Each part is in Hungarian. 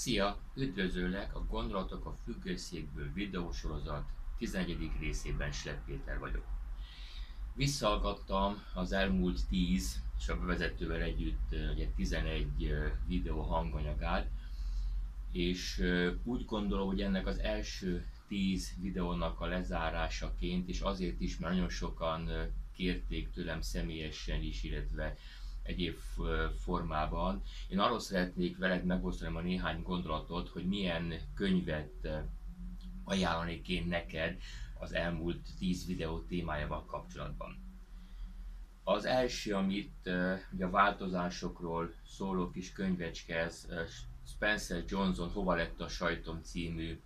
Szia! Üdvözöllek a Gondolatok a függőszékből videósorozat 11. részében Slep Péter vagyok. Visszahallgattam az elmúlt 10 és a bevezetővel együtt ugye 11 videó hanganyagát, és úgy gondolom, hogy ennek az első 10 videónak a lezárásaként, és azért is, mert nagyon sokan kérték tőlem személyesen is, illetve egyéb formában. Én arról szeretnék veled megosztani a néhány gondolatot, hogy milyen könyvet ajánlanék én neked az elmúlt 10 videó témájával kapcsolatban. Az első, amit ugye a változásokról szóló kis könyvecske, ez Spencer Johnson Hova lett a sajtom című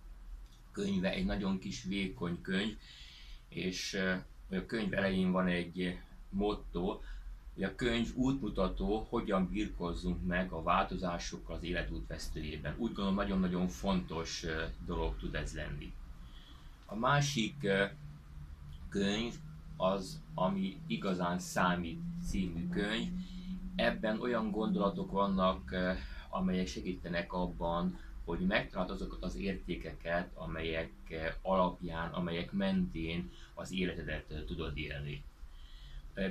könyve, egy nagyon kis vékony könyv, és a könyv elején van egy motto, hogy a könyv útmutató, hogyan birkozzunk meg a változásokkal az életút vesztőjében. Úgy gondolom nagyon-nagyon fontos dolog tud ez lenni. A másik könyv az, ami igazán számít című könyv. Ebben olyan gondolatok vannak, amelyek segítenek abban, hogy megtaláld azokat az értékeket, amelyek alapján, amelyek mentén az életedet tudod élni.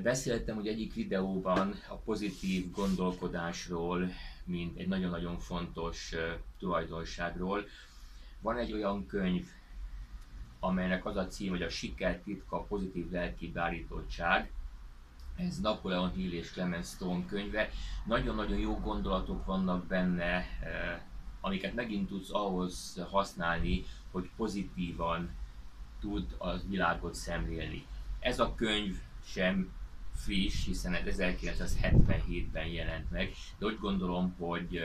Beszéltem hogy egyik videóban a pozitív gondolkodásról, mint egy nagyon-nagyon fontos tulajdonságról. Van egy olyan könyv, amelynek az a cím, hogy a siker titka, a pozitív lelki beállítottság. Ez Napoleon Hill és Clement Stone könyve. Nagyon-nagyon jó gondolatok vannak benne, amiket megint tudsz ahhoz használni, hogy pozitívan tud a világot szemlélni. Ez a könyv sem friss, hiszen ez 1977-ben jelent meg, de úgy gondolom, hogy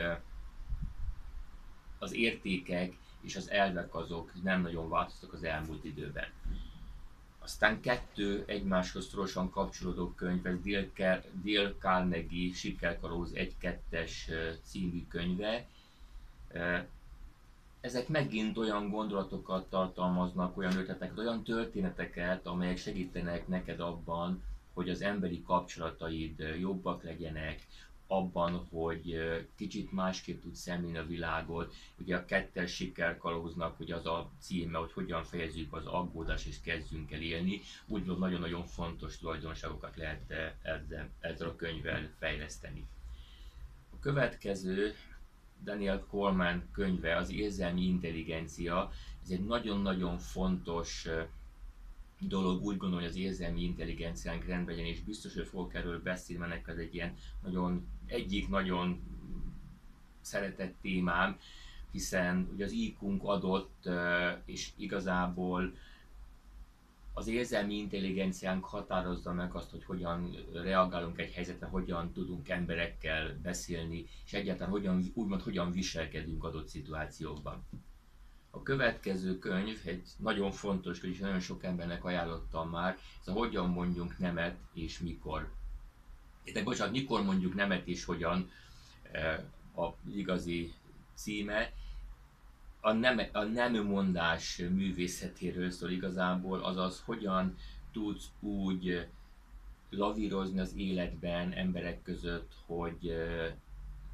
az értékek és az elvek azok nem nagyon változtak az elmúlt időben. Aztán kettő egymáshoz szorosan kapcsolódó könyv, ez Dale Carnegie Sikerkaróz 1-2-es című könyve. Ezek megint olyan gondolatokat tartalmaznak, olyan ötleteket, olyan történeteket, amelyek segítenek neked abban, hogy az emberi kapcsolataid jobbak legyenek, abban, hogy kicsit másképp tudsz szemlélni a világot. Ugye a kettes sikerkalóznak, hogy az a címe, hogy hogyan fejezzük az aggódás és kezdjünk el élni. Úgy nagyon-nagyon fontos tulajdonságokat lehet ezzel, ezzel a könyvvel fejleszteni. A következő Daniel Coleman könyve, az érzelmi intelligencia, ez egy nagyon-nagyon fontos dolog, úgy gondolom, hogy az érzelmi intelligenciánk rendben legyen, és biztos, hogy fogok erről beszélni, mert ez egy ilyen nagyon, egyik nagyon szeretett témám, hiszen ugye az IQ-nk adott, és igazából az érzelmi intelligenciánk határozza meg azt, hogy hogyan reagálunk egy helyzetre, hogyan tudunk emberekkel beszélni, és egyáltalán hogyan, úgymond hogyan viselkedünk adott szituációkban. A következő könyv egy nagyon fontos könyv, és nagyon sok embernek ajánlottam már, ez a Hogyan mondjunk nemet és mikor. De bocsánat, mikor mondjuk nemet és hogyan eh, a igazi címe. A nem, a nem mondás művészetéről szól igazából, azaz hogyan tudsz úgy lavírozni az életben emberek között, hogy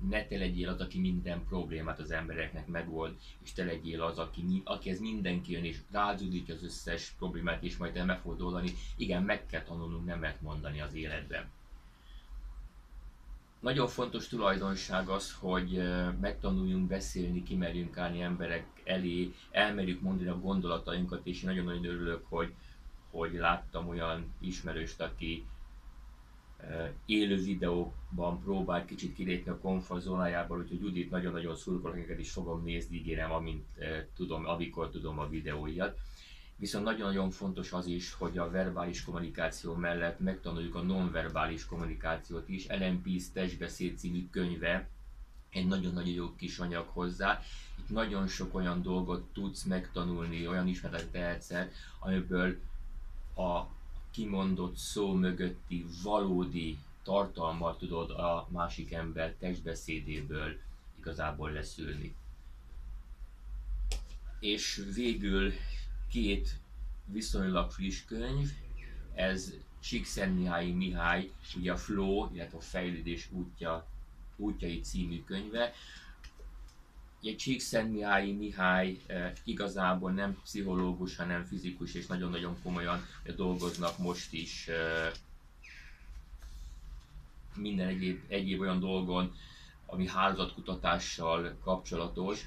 ne te legyél az, aki minden problémát az embereknek megold, és te legyél az, aki, akihez mindenki jön, és rázudítja az összes problémát, és majd te meg fogod oldani. Igen, meg kell tanulnunk nemet mondani az életben. Nagyon fontos tulajdonság az, hogy megtanuljunk beszélni, kimerjünk állni emberek elé, elmerjük mondani a gondolatainkat, és én nagyon-nagyon örülök, hogy, hogy láttam olyan ismerőst, aki élő videóban próbál kicsit kilépni a komfortzónájából, úgyhogy Judit nagyon-nagyon szurkolok, neked is fogom nézni, ígérem, amint tudom, amikor tudom a videóiat. Viszont nagyon-nagyon fontos az is, hogy a verbális kommunikáció mellett megtanuljuk a nonverbális kommunikációt is. Ellen Pease testbeszéd című könyve egy nagyon-nagyon jó kis anyag hozzá. Itt nagyon sok olyan dolgot tudsz megtanulni, olyan ismeretet egyszer, amiből a kimondott szó mögötti valódi tartalmat tudod a másik ember testbeszédéből igazából leszűrni. És végül két viszonylag friss könyv, ez Csíkszentmihályi Mihály, ugye a Flow, illetve a Fejlődés útja, útjai című könyve. egy Csíkszentmiályi Mihály eh, igazából nem pszichológus, hanem fizikus, és nagyon-nagyon komolyan dolgoznak most is eh, minden egyéb, egyéb olyan dolgon, ami hálózatkutatással kapcsolatos.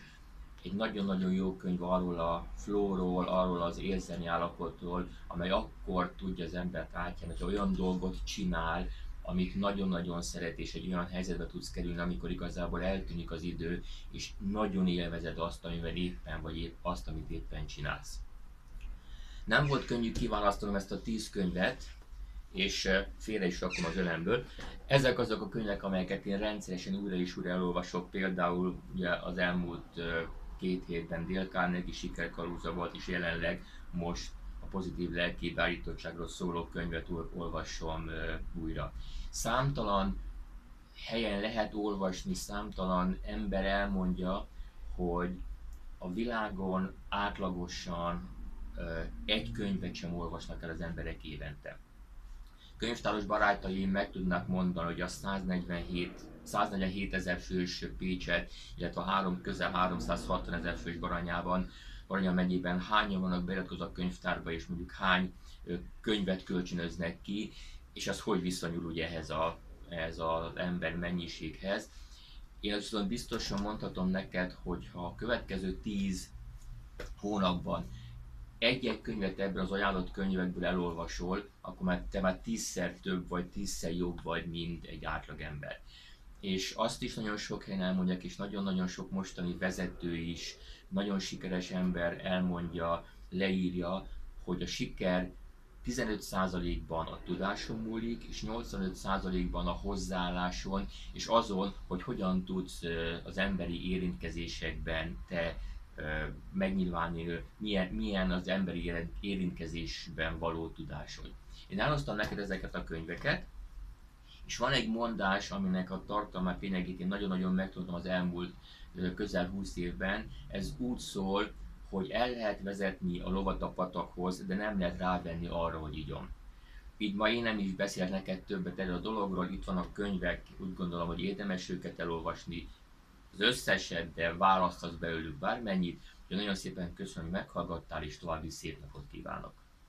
Egy nagyon-nagyon jó könyv arról a flóról, arról az érzelmi állapotról, amely akkor tudja az embert átjárni, hogy olyan dolgot csinál, amit nagyon-nagyon szeret, és egy olyan helyzetbe tudsz kerülni, amikor igazából eltűnik az idő, és nagyon élvezed azt, amivel éppen, vagy épp azt, amit éppen csinálsz. Nem volt könnyű kiválasztanom ezt a tíz könyvet, és félre is rakom az ölemből. Ezek azok a könyvek, amelyeket én rendszeresen újra és újra elolvasok, például ugye az elmúlt két hétben Dél Carnegie sikerkalúza volt, és jelenleg most a pozitív lelki beállítottságról szóló könyvet olvasom újra. Számtalan helyen lehet olvasni, számtalan ember elmondja, hogy a világon átlagosan egy könyvet sem olvasnak el az emberek évente. Könyvtáros barátaim meg tudnak mondani, hogy a 147 147 ezer fős Pécset, illetve három, közel 360 ezer fős Baranyában, Baranya megyében hányan vannak beiratkozva a könyvtárba, és mondjuk hány könyvet kölcsönöznek ki, és az hogy viszonyul ugye ehhez, a, ehhez az ember mennyiséghez. Én azt viszont biztosan mondhatom neked, hogy ha a következő 10 hónapban egy-egy könyvet ebből az ajánlott könyvekből elolvasol, akkor már te már tízszer több vagy tízszer jobb vagy, mint egy átlagember. És azt is nagyon sok helyen elmondják, és nagyon-nagyon sok mostani vezető is, nagyon sikeres ember elmondja, leírja, hogy a siker 15%-ban a tudáson múlik, és 85%-ban a hozzáálláson, és azon, hogy hogyan tudsz az emberi érintkezésekben te megnyilvánulni, milyen, milyen az emberi érintkezésben való tudásod. Én elhoztam neked ezeket a könyveket, és van egy mondás, aminek a tartalmát tényleg én nagyon-nagyon megtudtam az elmúlt közel 20 évben. Ez úgy szól, hogy el lehet vezetni a lovat a patakhoz, de nem lehet rávenni arra, hogy igyon. Így ma én nem is beszélek neked többet erről a dologról, itt vannak könyvek, úgy gondolom, hogy érdemes őket elolvasni, az összeset, de választasz belőlük bármennyit. Úgyhogy nagyon szépen köszönöm, hogy meghallgattál, és további szép napot kívánok!